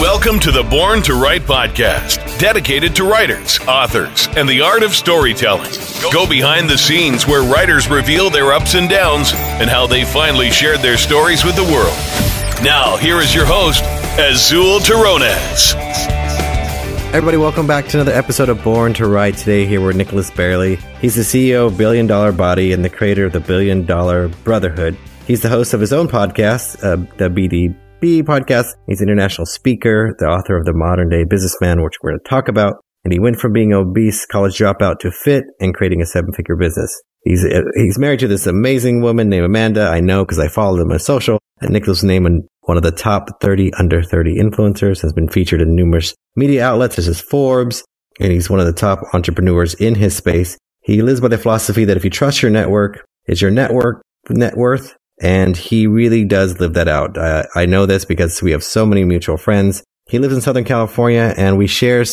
Welcome to the Born to Write podcast, dedicated to writers, authors, and the art of storytelling. Go behind the scenes where writers reveal their ups and downs and how they finally shared their stories with the world. Now, here is your host, Azul Terronez. Everybody, welcome back to another episode of Born to Write. Today, here we're Nicholas Bayerle. He's the CEO of Billion Dollar Body and the creator of the Billion Dollar Brotherhood. He's the host of his own podcast, uh, the BD B podcast. He's an international speaker, the author of The Modern Day Businessman, which we're going to talk about. And he went from being obese college dropout to fit and creating a seven figure business. He's, uh, he's married to this amazing woman named Amanda. I know because I followed him on social. And Nicholas named one of the top 30 under 30 influencers, has been featured in numerous media outlets such as Forbes. And he's one of the top entrepreneurs in his space. He lives by the philosophy that if you trust your network, it's your network net worth and he really does live that out. I know this because we have so many mutual friends. He lives in Southern California and we share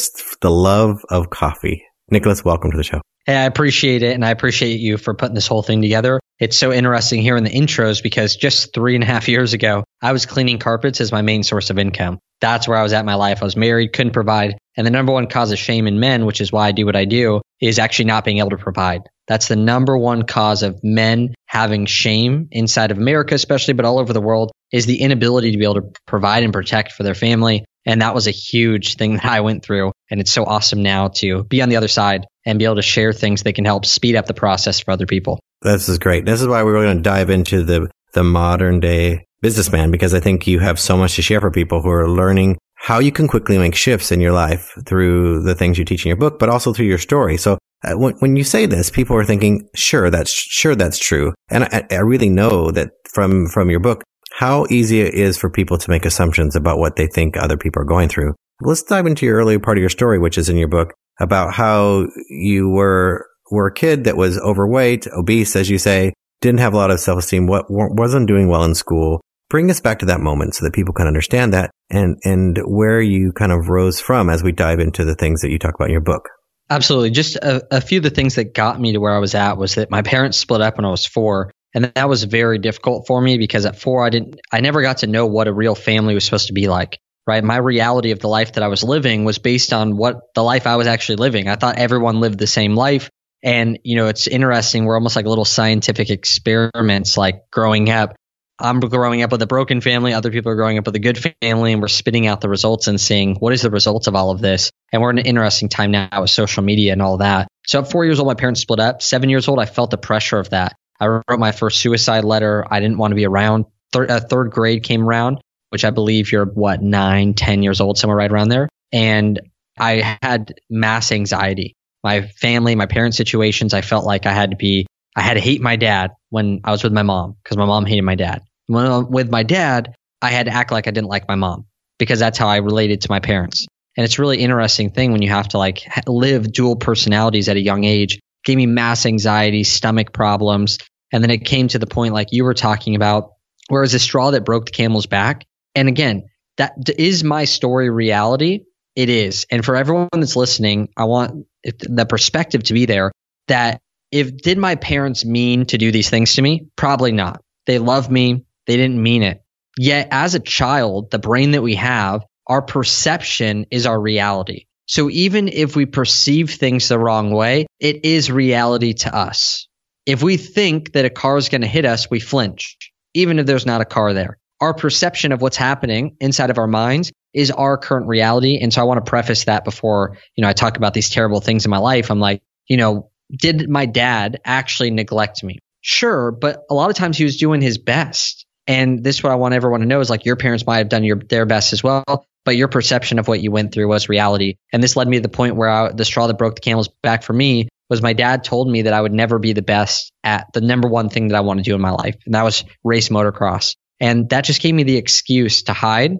the love of coffee. Nicholas, welcome to the show. Hey, I appreciate it. And I appreciate you for putting this whole thing together. It's so interesting here in the intros because just three and a half years ago, I was cleaning carpets as my main source of income. That's where I was at my life. I was married, couldn't provide. And the number one cause of shame in men, which is why I do what I do, is actually not being able to provide. That's the number one cause of men having shame inside of America, especially, but all over the world, is the inability to be able to provide and protect for their family. And that was a huge thing that I went through. And it's so awesome now to be on the other side and be able to share things that can help speed up the process for other people. This is great. This is why we're going to dive into the, the modern day businessman, because I think you have so much to share for people who are learning how you can quickly make shifts in your life through the things you teach in your book, but also through your story. So uh, when, when you say this, people are thinking, sure, that's, sure, that's true. And I, I really know that from, from your book, how easy it is for people to make assumptions about what they think other people are going through. Let's dive into your earlier part of your story, which is in your book about how you were, were a kid that was overweight, obese, as you say, didn't have a lot of self-esteem, what wasn't doing well in school. Bring us back to that moment so that people can understand that and, and where you kind of rose from as we dive into the things that you talk about in your book. Absolutely. Just a, a, few of the things that got me to where I was at was that my parents split up when I was four. And that was very difficult for me because at four, I didn't, I never got to know what a real family was supposed to be like, right? My reality of the life that I was living was based on what the life I was actually living. I thought everyone lived the same life. And, you know, it's interesting. We're almost like little scientific experiments, like growing up. I'm growing up with a broken family. Other people are growing up with a good family, and we're spitting out the results and seeing what is the results of all of this. And we're in an interesting time now with social media and all that. So at four years old, my parents split up. Seven years old, I felt the pressure of that. I wrote my first suicide letter. I didn't want to be around. Third, uh, third grade came around, which I believe you're what nine, ten years old, somewhere right around there. And I had mass anxiety. My family, my parents' situations, I felt like I had to be, I had to hate my dad when I was with my mom because my mom hated my dad. When I'm with my dad, I had to act like I didn't like my mom because that's how I related to my parents. And it's really interesting thing when you have to like live dual personalities at a young age. Gave me mass anxiety, stomach problems. And then it came to the point like you were talking about, where it was a straw that broke the camel's back. And again, that is my story reality. It is. And for everyone that's listening, I want the perspective to be there that if did my parents mean to do these things to me? Probably not. They love me. They didn't mean it. Yet, as a child, the brain that we have, our perception is our reality. So even if we perceive things the wrong way, it is reality to us. If we think that a car is going to hit us, we flinch, even if there's not a car there. Our perception of what's happening inside of our minds is our current reality. And so I want to preface that before, you know, I talk about these terrible things in my life. I'm like, you know, did my dad actually neglect me? Sure, but a lot of times he was doing his best. And this is what I want everyone to know is like your parents might have done your their best as well, but your perception of what you went through was reality. And this led me to the point where I, the straw that broke the camel's back for me was my dad told me that I would never be the best at the number one thing that I want to do in my life, and that was race motocross. And that just gave me the excuse to hide.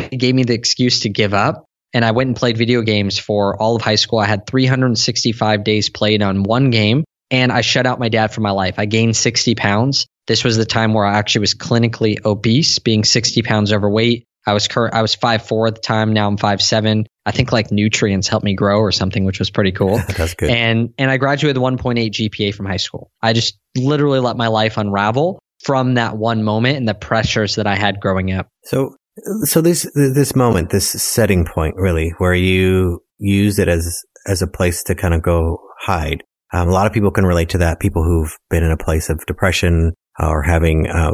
It gave me the excuse to give up. And I went and played video games for all of high school. I had 365 days played on one game, and I shut out my dad from my life. I gained 60 pounds this was the time where I actually was clinically obese, being 60 pounds overweight. I was cur- I was five four at the time. Now I'm five seven. I think like nutrients helped me grow or something, which was pretty cool. That's good. And and I graduated with 1.8 GPA from high school. I just literally let my life unravel from that one moment and the pressures that I had growing up. So So this this moment, this setting point, really, where you use it as as a place to kind of go hide. Um, a lot of people can relate to that. People who've been in a place of depression or having uh,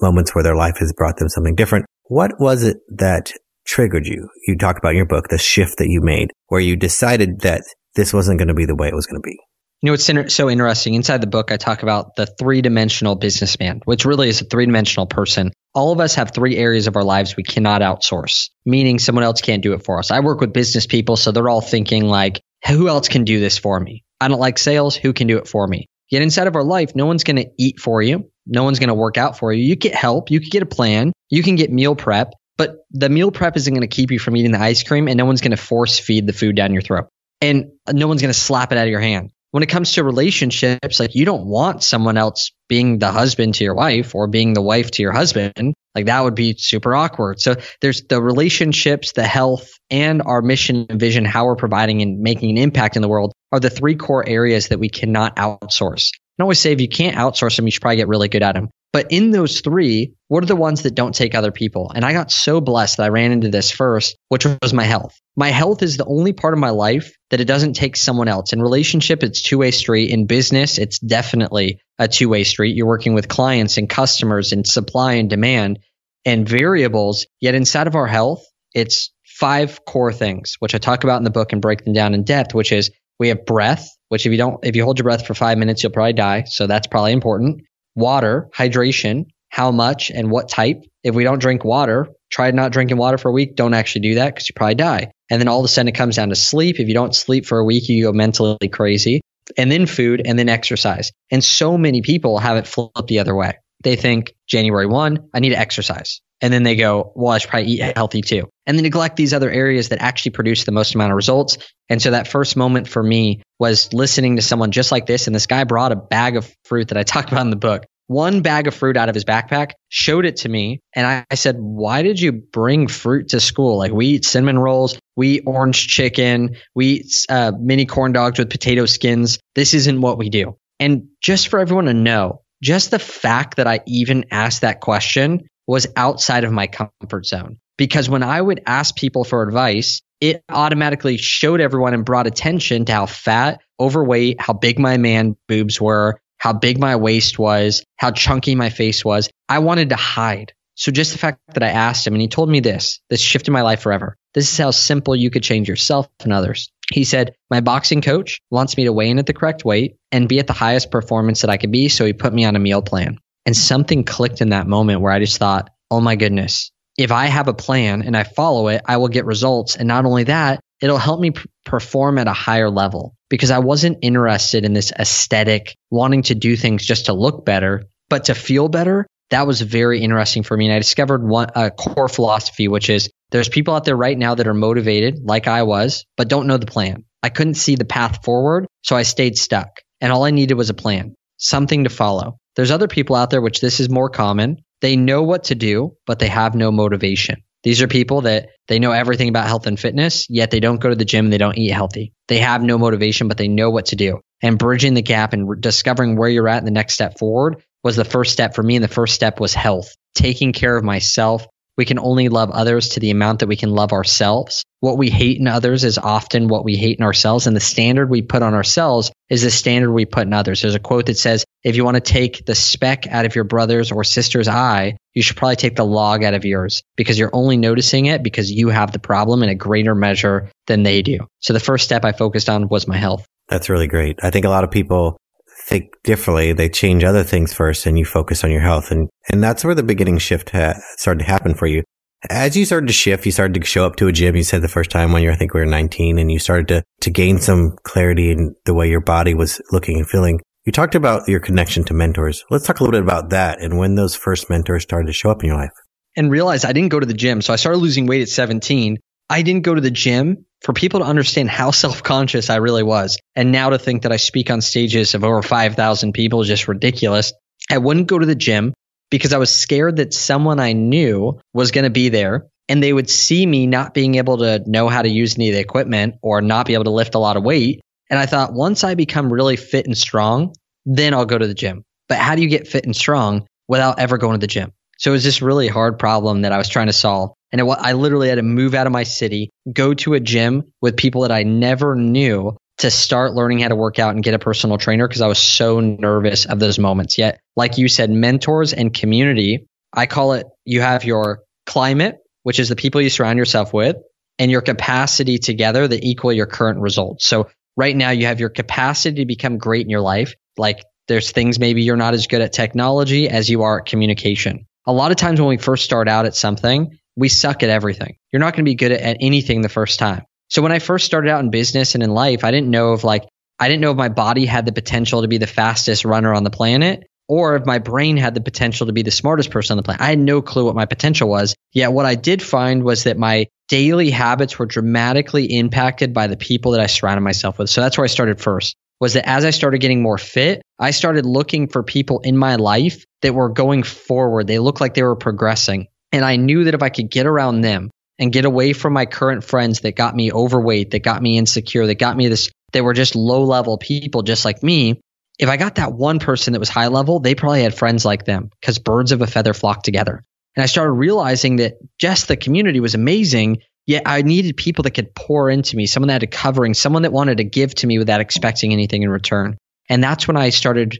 moments where their life has brought them something different. What was it that triggered you? You talk about in your book the shift that you made, where you decided that this wasn't going to be the way it was going to be. You know, it's inter- so interesting. Inside the book, I talk about the three dimensional businessman, which really is a three dimensional person. All of us have three areas of our lives we cannot outsource, meaning someone else can't do it for us. I work with business people, so they're all thinking like, who else can do this for me? I don't like sales. Who can do it for me? Yet inside of our life, no one's going to eat for you. No one's going to work out for you. You get help. You can get a plan. You can get meal prep, but the meal prep isn't going to keep you from eating the ice cream and no one's going to force feed the food down your throat and no one's going to slap it out of your hand when it comes to relationships, like you don't want someone else being the husband to your wife or being the wife to your husband. Like that would be super awkward. So there's the relationships, the health, and our mission and vision, how we're providing and making an impact in the world are the three core areas that we cannot outsource. I always say if you can't outsource them, you should probably get really good at them. But in those three, what are the ones that don't take other people? And I got so blessed that I ran into this first, which was my health. My health is the only part of my life that it doesn't take someone else. In relationship, it's two-way street. In business, it's definitely a two-way street. You're working with clients and customers and supply and demand and variables. Yet inside of our health, it's five core things, which I talk about in the book and break them down in depth, which is we have breath, which if you don't, if you hold your breath for five minutes, you'll probably die. So that's probably important water, hydration, how much and what type. If we don't drink water, try not drinking water for a week. Don't actually do that because you probably die. And then all of a sudden it comes down to sleep. If you don't sleep for a week, you go mentally crazy. And then food and then exercise. And so many people have it flipped the other way. They think January 1, I need to exercise. And then they go, well, I should probably eat healthy too. And they neglect these other areas that actually produce the most amount of results. And so that first moment for me was listening to someone just like this. And this guy brought a bag of fruit that I talk about in the book one bag of fruit out of his backpack, showed it to me, and I, I, said, Why did you bring fruit to school? Like, we eat cinnamon rolls, we eat orange chicken, we eat uh, mini corn dogs with potato skins. This isn't what we do. And just for everyone to know, just the fact that I even asked that question was outside of my comfort zone. Because when I would ask people for advice, it automatically showed everyone and brought attention to how fat, overweight, how big my man boobs were, how big my waist was, how chunky my face was. I wanted to hide. So just the fact that I asked him and he told me this, this shifted my life forever. This is how simple you could change yourself and others. He said, my boxing coach wants me to weigh in at the correct weight and be at the highest performance that I could be. So he put me on a meal plan and something clicked in that moment where I just thought, oh my goodness, if I have a plan and I follow it, I will get results. And not only that, it'll help me p- perform at a higher level because I wasn't interested in this aesthetic, wanting to do things just to look better, but to feel better. That was very interesting for me. And I discovered one a core philosophy, which is there's people out there right now that are motivated, like I was, but don't know the plan. I couldn't see the path forward, so I stayed stuck. And all I needed was a plan, something to follow. There's other people out there, which this is more common. They know what to do, but they have no motivation. These are people that they know everything about health and fitness, yet they don't go to the gym and they don't eat healthy. They have no motivation, but they know what to do. And bridging the gap and re- discovering where you're at in the next step forward was the first step for me. And the first step was health, taking care of myself, we can only love others to the amount that we can love ourselves. What we hate in others is often what we hate in ourselves. And the standard we put on ourselves is the standard we put in others. There's a quote that says, if you want to take the speck out of your brother's or sister's eye, you should probably take the log out of yours because you're only noticing it because you have the problem in a greater measure than they do. So the first step I focused on was my health. That's really great. I think a lot of people think differently. They change other things first and you focus on your health. And, and that's where the beginning shift ha- started to happen for you. As you started to shift, you started to show up to a gym. You said the first time when you I think we were 19 and you started to, to gain some clarity in the way your body was looking and feeling. You talked about your connection to mentors. Let's talk a little bit about that and when those first mentors started to show up in your life. And realize I didn't go to the gym. So I started losing weight at 17. I didn't go to the gym for people to understand how self conscious I really was. And now to think that I speak on stages of over 5,000 people is just ridiculous. I wouldn't go to the gym because I was scared that someone I knew was going to be there and they would see me not being able to know how to use any of the equipment or not be able to lift a lot of weight. And I thought once I become really fit and strong, then I'll go to the gym. But how do you get fit and strong without ever going to the gym? So it was this really hard problem that I was trying to solve. And it, I literally had to move out of my city, go to a gym with people that I never knew to start learning how to work out and get a personal trainer because I was so nervous of those moments. Yet, like you said, mentors and community, I call it you have your climate, which is the people you surround yourself with, and your capacity together that equal your current results. So, right now, you have your capacity to become great in your life. Like, there's things maybe you're not as good at technology as you are at communication. A lot of times when we first start out at something, we suck at everything. You're not going to be good at anything the first time. So when I first started out in business and in life, I didn't know if like I didn't know if my body had the potential to be the fastest runner on the planet or if my brain had the potential to be the smartest person on the planet. I had no clue what my potential was. Yet what I did find was that my daily habits were dramatically impacted by the people that I surrounded myself with. So that's where I started first. Was that as I started getting more fit, I started looking for people in my life that were going forward. They looked like they were progressing. And I knew that if I could get around them, and get away from my current friends that got me overweight, that got me insecure, that got me this, they were just low level people just like me. If I got that one person that was high level, they probably had friends like them because birds of a feather flock together. And I started realizing that just the community was amazing. Yet I needed people that could pour into me, someone that had a covering, someone that wanted to give to me without expecting anything in return. And that's when I started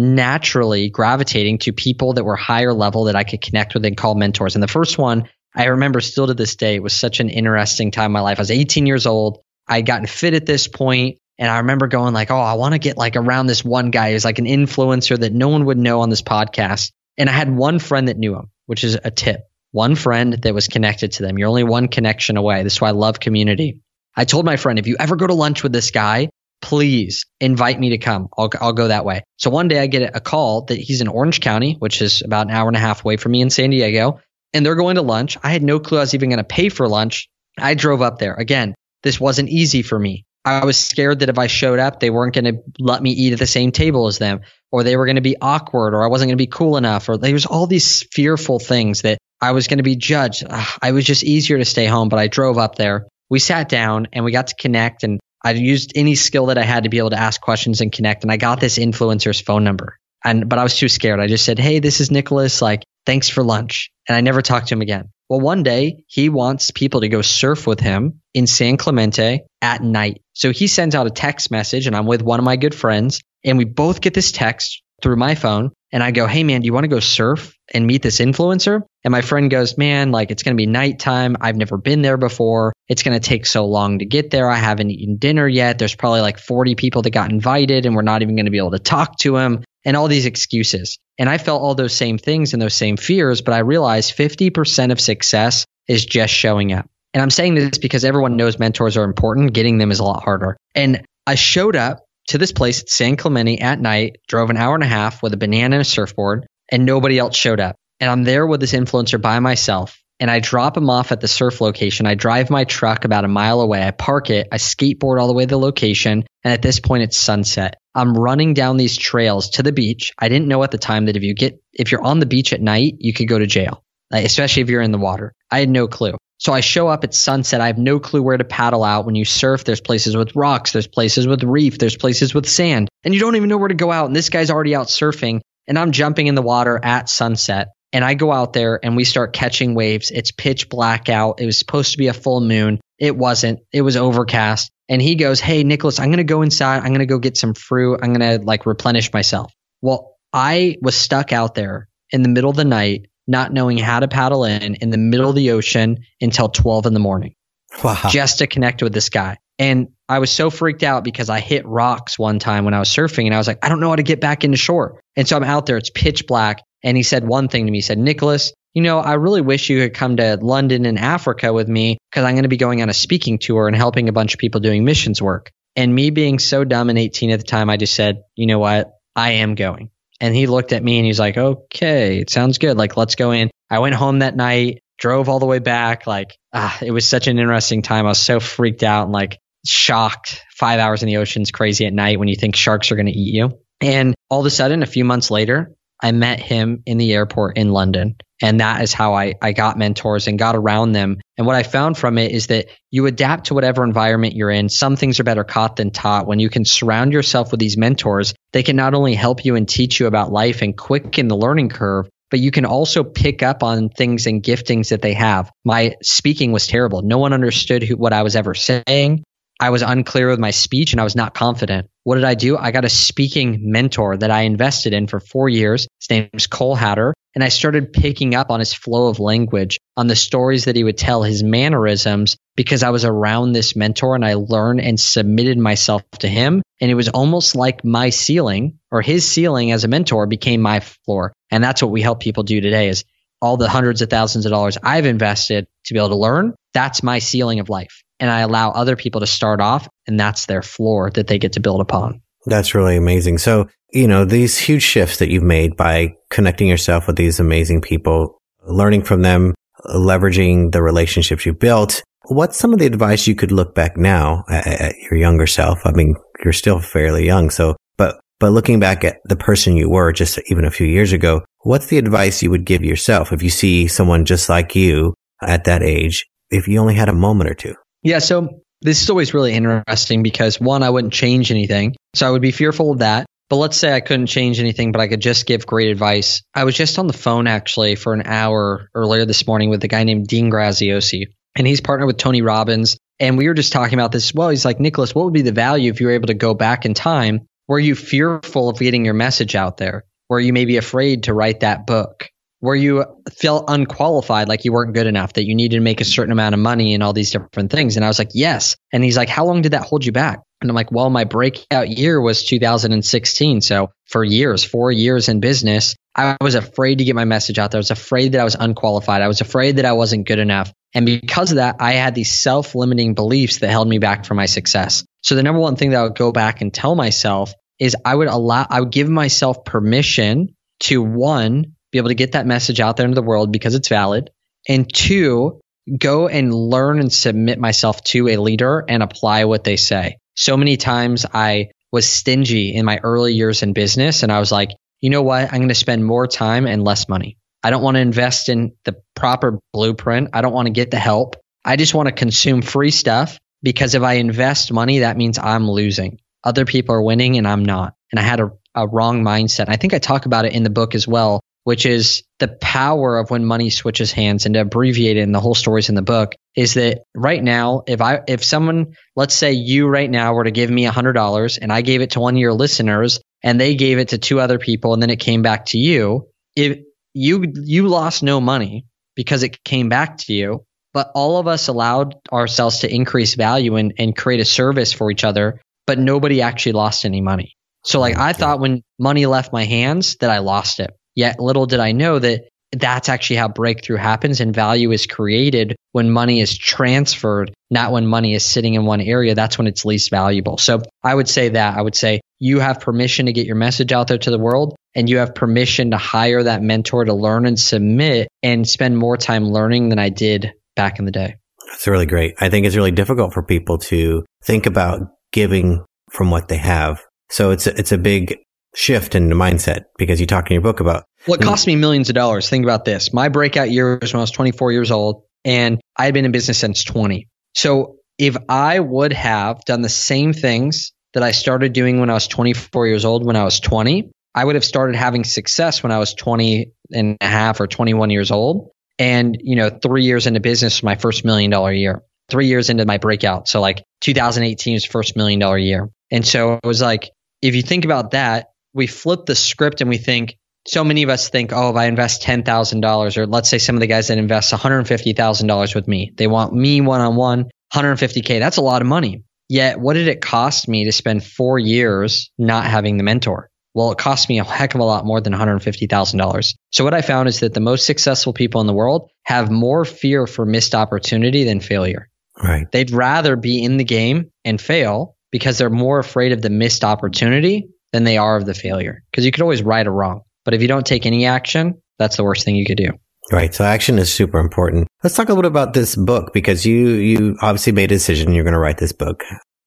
naturally gravitating to people that were higher level that I could connect with and call mentors. And the first one I remember still to this day, it was such an interesting time in my life. I was 18 years old. I would gotten fit at this point, And I remember going like, oh, I want to get like around this one guy who's like an influencer that no one would know on this podcast. And I had one friend that knew him, which is a tip. One friend that was connected to them. You're only one connection away. This is why I love community. I told my friend, if you ever go to lunch with this guy, please invite me to come. I'll, I'll go that way. So one day I get a call that he's in Orange County, which is about an hour and a half away from me in San Diego and they're going to lunch. I had no clue I was even going to pay for lunch. I drove up there. Again, this wasn't easy for me. I was scared that if I showed up, they weren't going to let me eat at the same table as them, or they were going to be awkward, or I wasn't going to be cool enough, or there was all these fearful things that I was going to be judged. Ugh, I was just easier to stay home, but I drove up there. We sat down and we got to connect, and I used any skill that I had to be able to ask questions and connect. And I got this influencer's phone number, and but I was too scared. I just said, "Hey, this is Nicholas. Like, thanks for lunch. And I never talked to him again. Well, one day he wants people to go surf with him in San Clemente at night. So he sends out a text message and I'm with one of my good friends and we both get this text through my phone and I go, Hey man, do you want to go surf and meet this influencer? And my friend goes, Man, like it's going to be nighttime. I've never been there before. It's going to take so long to get there. I haven't eaten dinner yet. There's probably like 40 people that got invited and we're not even going to be able to talk to him and all these excuses. And I felt all those same things and those same fears, but I realized 50% of success is just showing up. And I'm saying this because everyone knows mentors are important. Getting them is a lot harder. And I showed up to this place at San Clemente at night, drove an hour and a half with a banana and a surfboard, and nobody else showed up. And I'm there with this influencer by myself. And I drop him off at the surf location. I drive my truck about a mile away. I park it. I skateboard all the way to the location. And at this point, it's sunset. I'm running down these trails to the beach. I didn't know at the time that if you get if you're on the beach at night, you could go to jail, especially if you're in the water. I had no clue. So I show up at sunset. I have no clue where to paddle out. When you surf, there's places with rocks, there's places with reef, there's places with sand, and you don't even know where to go out. And this guy's already out surfing, and I'm jumping in the water at sunset. And I go out there and we start catching waves. It's pitch black out. It was supposed to be a full moon. It wasn't. It was overcast and he goes, Hey, Nicholas, I'm going to go inside. I'm going to go get some fruit. I'm going to like replenish myself. Well, I was stuck out there in the middle of the night, not knowing how to paddle in, in the middle of the ocean until 12 in the morning. Wow. Just to connect with this guy. And I was so freaked out because I hit rocks one time when I was surfing and I was like, I don't know how to get back into shore. And so I'm out there, it's pitch black. And he said one thing to me. He said, Nicholas, you know, I really wish you could come to London and Africa with me because I'm going to be going on a speaking tour and helping a bunch of people doing missions work. And me being so dumb and 18 at the time, I just said, you know what? I am going. And he looked at me and he's like, okay, it sounds good. Like, let's go in. I went home that night, drove all the way back. Like, ah, it was such an interesting time. I was so freaked out and like shocked. Five hours in the ocean's crazy at night when you think sharks are going to eat you. And all of a sudden, a few months later, I met him in the airport in London. And that is how I, I got mentors and got around them. And what I found from it is that you adapt to whatever environment you're in. Some things are better caught than taught. When you can surround yourself with these mentors, they can not only help you and teach you about life and quicken the learning curve, but you can also pick up on things and giftings that they have. My speaking was terrible. No one understood who, what I was ever saying. I was unclear with my speech and I was not confident. What did I do? I got a speaking mentor that I invested in for four years. His name is Cole Hatter. And I started picking up on his flow of language, on the stories that he would tell, his mannerisms, because I was around this mentor and I learned and submitted myself to him. And it was almost like my ceiling or his ceiling as a mentor became my floor. And that's what we help people do today is all the hundreds of thousands of dollars I've invested to be able to learn. That's my ceiling of life and I allow other people to start off and that's their floor that they get to build upon. That's really amazing. So, you know, these huge shifts that you've made by connecting yourself with these amazing people, learning from them, leveraging the relationships you built. What's some of the advice you could look back now at, at your younger self? I mean, you're still fairly young. So, but, but looking back at the person you were just even a few years ago, what's the advice you would give yourself if you see someone just like you at that age, if you only had a moment or two? Yeah. So this is always really interesting because one, I wouldn't change anything. So I would be fearful of that. But let's say I couldn't change anything, but I could just give great advice. I was just on the phone actually for an hour earlier this morning with a guy named Dean Graziosi, and he's partnered with Tony Robbins. And we were just talking about this as well. He's like, Nicholas, what would be the value if you were able to go back in time? Were you fearful of getting your message out there? Were you maybe afraid to write that book? Where you felt unqualified, like you weren't good enough, that you needed to make a certain amount of money and all these different things. And I was like, yes. And he's like, how long did that hold you back? And I'm like, well, my breakout year was 2016. So for years, four years in business, I was afraid to get my message out there. I was afraid that I was unqualified. I was afraid that I wasn't good enough. And because of that, I had these self limiting beliefs that held me back from my success. So the number one thing that I would go back and tell myself is I would allow, I would give myself permission to one, be able to get that message out there into the world because it's valid. And two, go and learn and submit myself to a leader and apply what they say. So many times I was stingy in my early years in business and I was like, you know what? I'm going to spend more time and less money. I don't want to invest in the proper blueprint. I don't want to get the help. I just want to consume free stuff because if I invest money, that means I'm losing. Other people are winning and I'm not. And I had a, a wrong mindset. I think I talk about it in the book as well which is the power of when money switches hands and to abbreviate it in the whole stories in the book is that right now if i if someone let's say you right now were to give me a hundred dollars and i gave it to one of your listeners and they gave it to two other people and then it came back to you if you you lost no money because it came back to you but all of us allowed ourselves to increase value and, and create a service for each other but nobody actually lost any money. So like i thought when money left my hands that i lost it Yet little did I know that that's actually how breakthrough happens and value is created when money is transferred, not when money is sitting in one area. That's when it's least valuable. So I would say that I would say you have permission to get your message out there to the world and you have permission to hire that mentor to learn and submit and spend more time learning than I did back in the day. That's really great. I think it's really difficult for people to think about giving from what they have. So it's a, it's a big shift in the mindset because you talk in your book about what hmm. cost me millions of dollars. Think about this. My breakout year was when I was 24 years old and I had been in business since 20. So if I would have done the same things that I started doing when I was 24 years old, when I was 20, I would have started having success when I was 20 and a half or 21 years old. And, you know, three years into business, my first million dollar year, three years into my breakout. So like 2018 is first million dollar year. And so it was like, if you think about that, we flip the script and we think so many of us think, oh, if I invest ten thousand dollars, or let's say some of the guys that invest one hundred fifty thousand dollars with me, they want me one on one, one hundred fifty k. That's a lot of money. Yet, what did it cost me to spend four years not having the mentor? Well, it cost me a heck of a lot more than $150,000. So what I found is that the most successful people in the world have more fear for missed opportunity than failure. Right. They'd rather be in the game and fail because they're more afraid of the missed opportunity than they are of the failure. Because you could always right or wrong. But if you don't take any action, that's the worst thing you could do. Right. So action is super important. Let's talk a little bit about this book because you, you obviously made a decision you're going to write this book.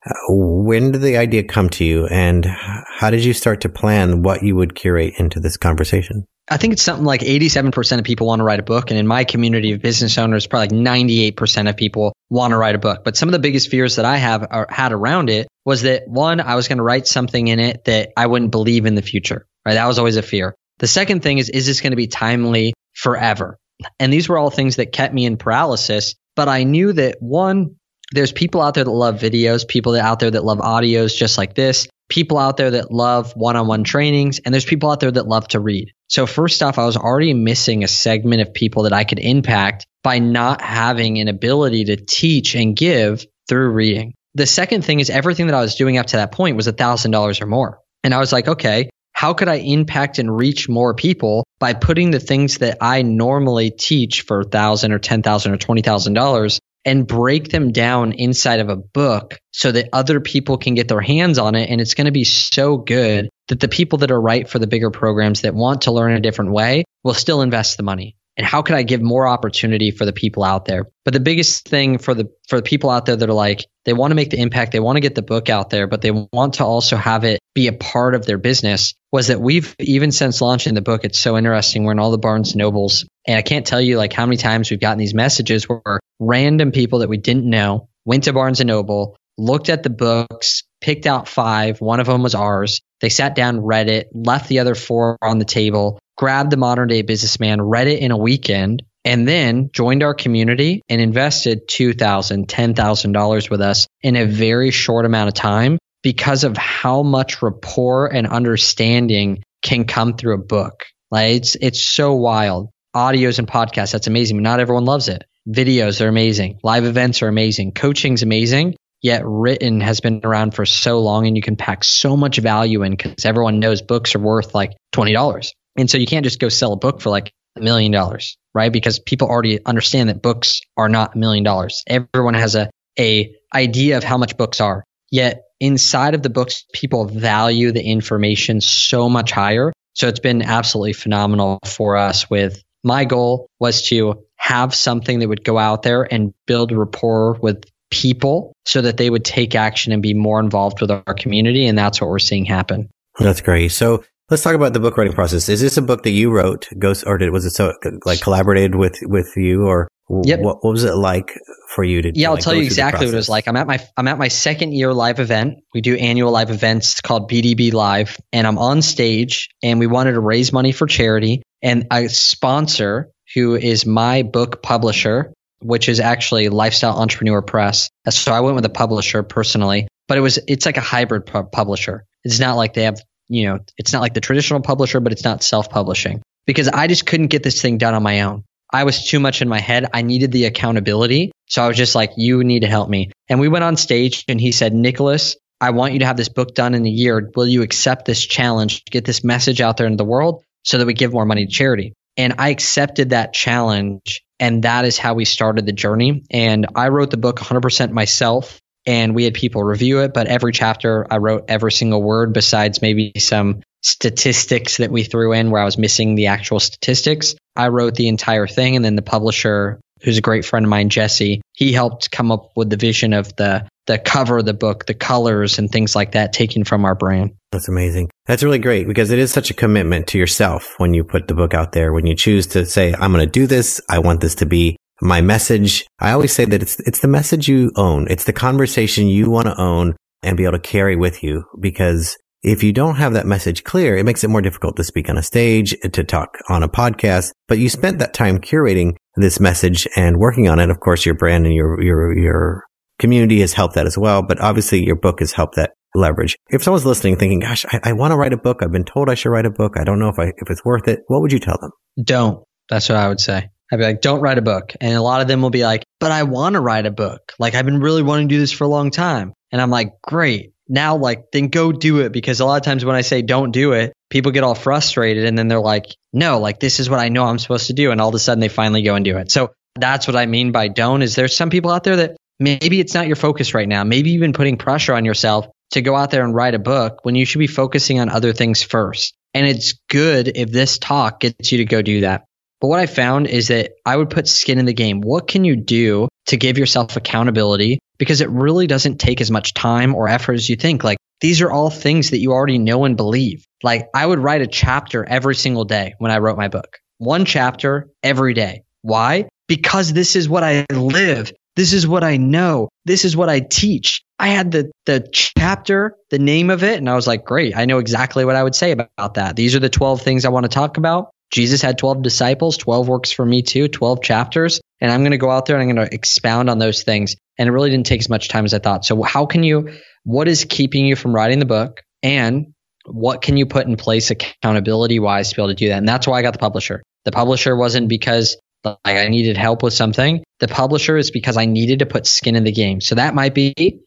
Uh, when did the idea come to you and how did you start to plan what you would curate into this conversation? I think it's something like 87% of people want to write a book. And in my community of business owners, probably like 98% of people want to write a book. But some of the biggest fears that I have or had around it was that one, I was going to write something in it that I wouldn't believe in the future, right? That was always a fear. The second thing is, is this going to be timely forever? And these were all things that kept me in paralysis. But I knew that one, there's people out there that love videos, people out there that love audios just like this, people out there that love one on one trainings, and there's people out there that love to read. So, first off, I was already missing a segment of people that I could impact by not having an ability to teach and give through reading. The second thing is everything that I was doing up to that point was $1,000 or more. And I was like, okay, how could I impact and reach more people by putting the things that I normally teach for thousand or ten thousand or twenty thousand dollars and break them down inside of a book so that other people can get their hands on it? And it's going to be so good that the people that are right for the bigger programs that want to learn a different way will still invest the money and how can I give more opportunity for the people out there? But the biggest thing for the for the people out there that are like they want to make the impact, they want to get the book out there, but they want to also have it be a part of their business was that we've even since launching the book, it's so interesting. We're in all the Barnes and Nobles, and I can't tell you like how many times we've gotten these messages where random people that we didn't know went to Barnes and Noble, looked at the books, picked out five. One of them was ours. They sat down, read it, left the other four on the table, grabbed the modern day businessman, read it in a weekend, and then joined our community and invested $2,000, $10,000 with us in a very short amount of time because of how much rapport and understanding can come through a book. Like it's, it's so wild. Audios and podcasts, that's amazing. But not everyone loves it. Videos are amazing. Live events are amazing. Coaching's amazing. Yet written has been around for so long and you can pack so much value in because everyone knows books are worth like $20. And so you can't just go sell a book for like a million dollars, right? Because people already understand that books are not a million dollars. Everyone has a, a idea of how much books are. Yet inside of the books, people value the information so much higher. So it's been absolutely phenomenal for us with my goal was to have something that would go out there and build rapport with people so that they would take action and be more involved with our community. And that's what we're seeing happen. That's great. So Let's talk about the book writing process. Is this a book that you wrote, Ghost, or did was it so like collaborated with with you, or yep. what, what was it like for you to? Yeah, I'll tell you exactly what it was like. I'm at my I'm at my second year live event. We do annual live events called BDB Live, and I'm on stage, and we wanted to raise money for charity, and a sponsor who is my book publisher, which is actually Lifestyle Entrepreneur Press. So I went with a publisher personally, but it was it's like a hybrid pu- publisher. It's not like they have you know, it's not like the traditional publisher, but it's not self publishing because I just couldn't get this thing done on my own. I was too much in my head. I needed the accountability. So I was just like, you need to help me. And we went on stage and he said, Nicholas, I want you to have this book done in a year. Will you accept this challenge, to get this message out there into the world so that we give more money to charity? And I accepted that challenge. And that is how we started the journey. And I wrote the book 100% myself and we had people review it. But every chapter, I wrote every single word besides maybe some statistics that we threw in where I was missing the actual statistics. I wrote the entire thing. And then the publisher, who's a great friend of mine, Jesse, he helped come up with the vision of the, the cover of the book, the colors and things like that taken from our brand. That's amazing. That's really great because it is such a commitment to yourself when you put the book out there, when you choose to say, I'm going to do this. I want this to be my message. I always say that it's, it's the message you own. It's the conversation you want to own and be able to carry with you because if you don't have that message clear, it makes it more difficult to speak on a stage, to talk on a podcast. But you spent that time curating this message and working on it. Of course, your brand and your, your, your community has helped that as well. But obviously your book has helped that leverage. If someone's listening thinking, gosh, I, I want to write a book. I've been told I should write a book. I don't know if I, if it's worth it. What would you tell them? Don't. That's what I would say. I'd be like, don't write a book. And a lot of them will be like, but I want to write a book. Like, I've been really wanting to do this for a long time. And I'm like, great. Now, like, then go do it. Because a lot of times when I say don't do it, people get all frustrated. And then they're like, no, like, this is what I know I'm supposed to do. And all of a sudden they finally go and do it. So that's what I mean by don't is there's some people out there that maybe it's not your focus right now. Maybe you've been putting pressure on yourself to go out there and write a book when you should be focusing on other things first. And it's good if this talk gets you to go do that. But what I found is that I would put skin in the game. What can you do to give yourself accountability? Because it really doesn't take as much time or effort as you think. Like these are all things that you already know and believe. Like I would write a chapter every single day when I wrote my book. One chapter every day. Why? Because this is what I live. This is what I know. This is what I teach. I had the the chapter, the name of it, and I was like, great. I know exactly what I would say about that. These are the 12 things I want to talk about. Jesus had 12 disciples, 12 works for me too, 12 chapters, and I'm going to go out there and I'm going to expound on those things. And it really didn't take as much time as I thought. So how can you what is keeping you from writing the book and what can you put in place accountability wise to be able to do that? And that's why I got the publisher. The publisher wasn't because like I needed help with something. The publisher is because I needed to put skin in the game. So that might be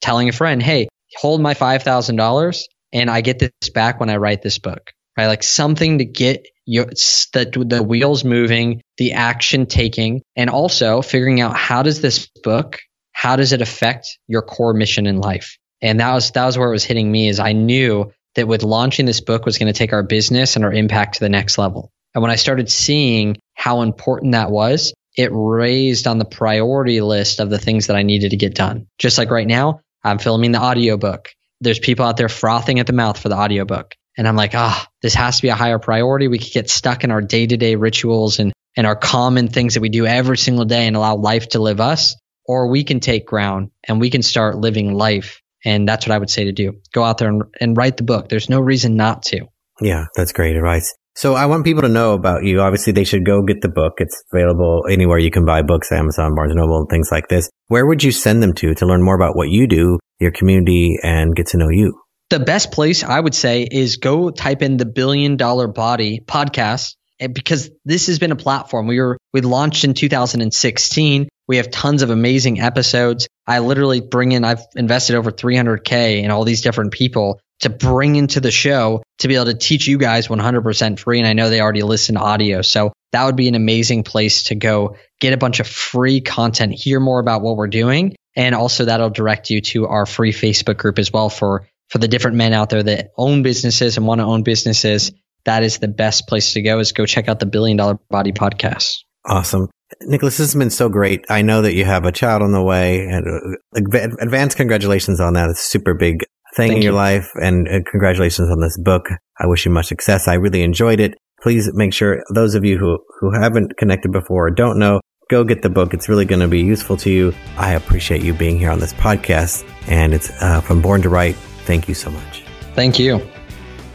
telling a friend, "Hey, hold my $5,000 and I get this back when I write this book." Right? Like something to get your the, the wheels moving, the action taking, and also figuring out how does this book, how does it affect your core mission in life? And that was that was where it was hitting me is I knew that with launching this book was going to take our business and our impact to the next level. And when I started seeing how important that was, it raised on the priority list of the things that I needed to get done. Just like right now, I'm filming the audiobook. There's people out there frothing at the mouth for the audiobook. And I'm like, ah, this has to be a higher priority. We could get stuck in our day to day rituals and, and our common things that we do every single day and allow life to live us. Or we can take ground and we can start living life and that's what I would say to do. Go out there and, and write the book. There's no reason not to. Yeah, that's great advice. So I want people to know about you. Obviously, they should go get the book. It's available anywhere you can buy books, Amazon, Barnes Noble, and things like this. Where would you send them to to learn more about what you do, your community, and get to know you? The best place I would say is go type in the Billion Dollar Body podcast eh, because this has been a platform. We were we launched in 2016. We have tons of amazing episodes. I literally bring in, I've invested over 300K in all these different people to bring into the show to be able to teach you guys 100% free. And I know they already listen to audio. So that would be an amazing place to go get a bunch of free content, hear more about what we're doing. And also that'll direct you to our free Facebook group as well for, for the different men out there that own businesses and want to own businesses. That is the best place to go is go check out the billion dollar body podcast. Awesome. Nicholas, this has been so great. I know that you have a child on the way and uh, advanced congratulations on that. It's a super big thing Thank in your you. life and uh, congratulations on this book. I wish you much success. I really enjoyed it. Please make sure those of you who, who haven't connected before or don't know, go get the book. It's really going to be useful to you. I appreciate you being here on this podcast and it's uh, from Born to Write. Thank you so much. Thank you.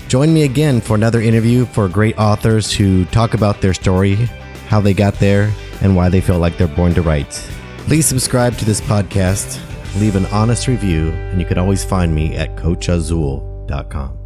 Join me again for another interview for great authors who talk about their story, how they got there, and why they feel like they're born to write. Please subscribe to this podcast, leave an honest review, and you can always find me at coachazul.com.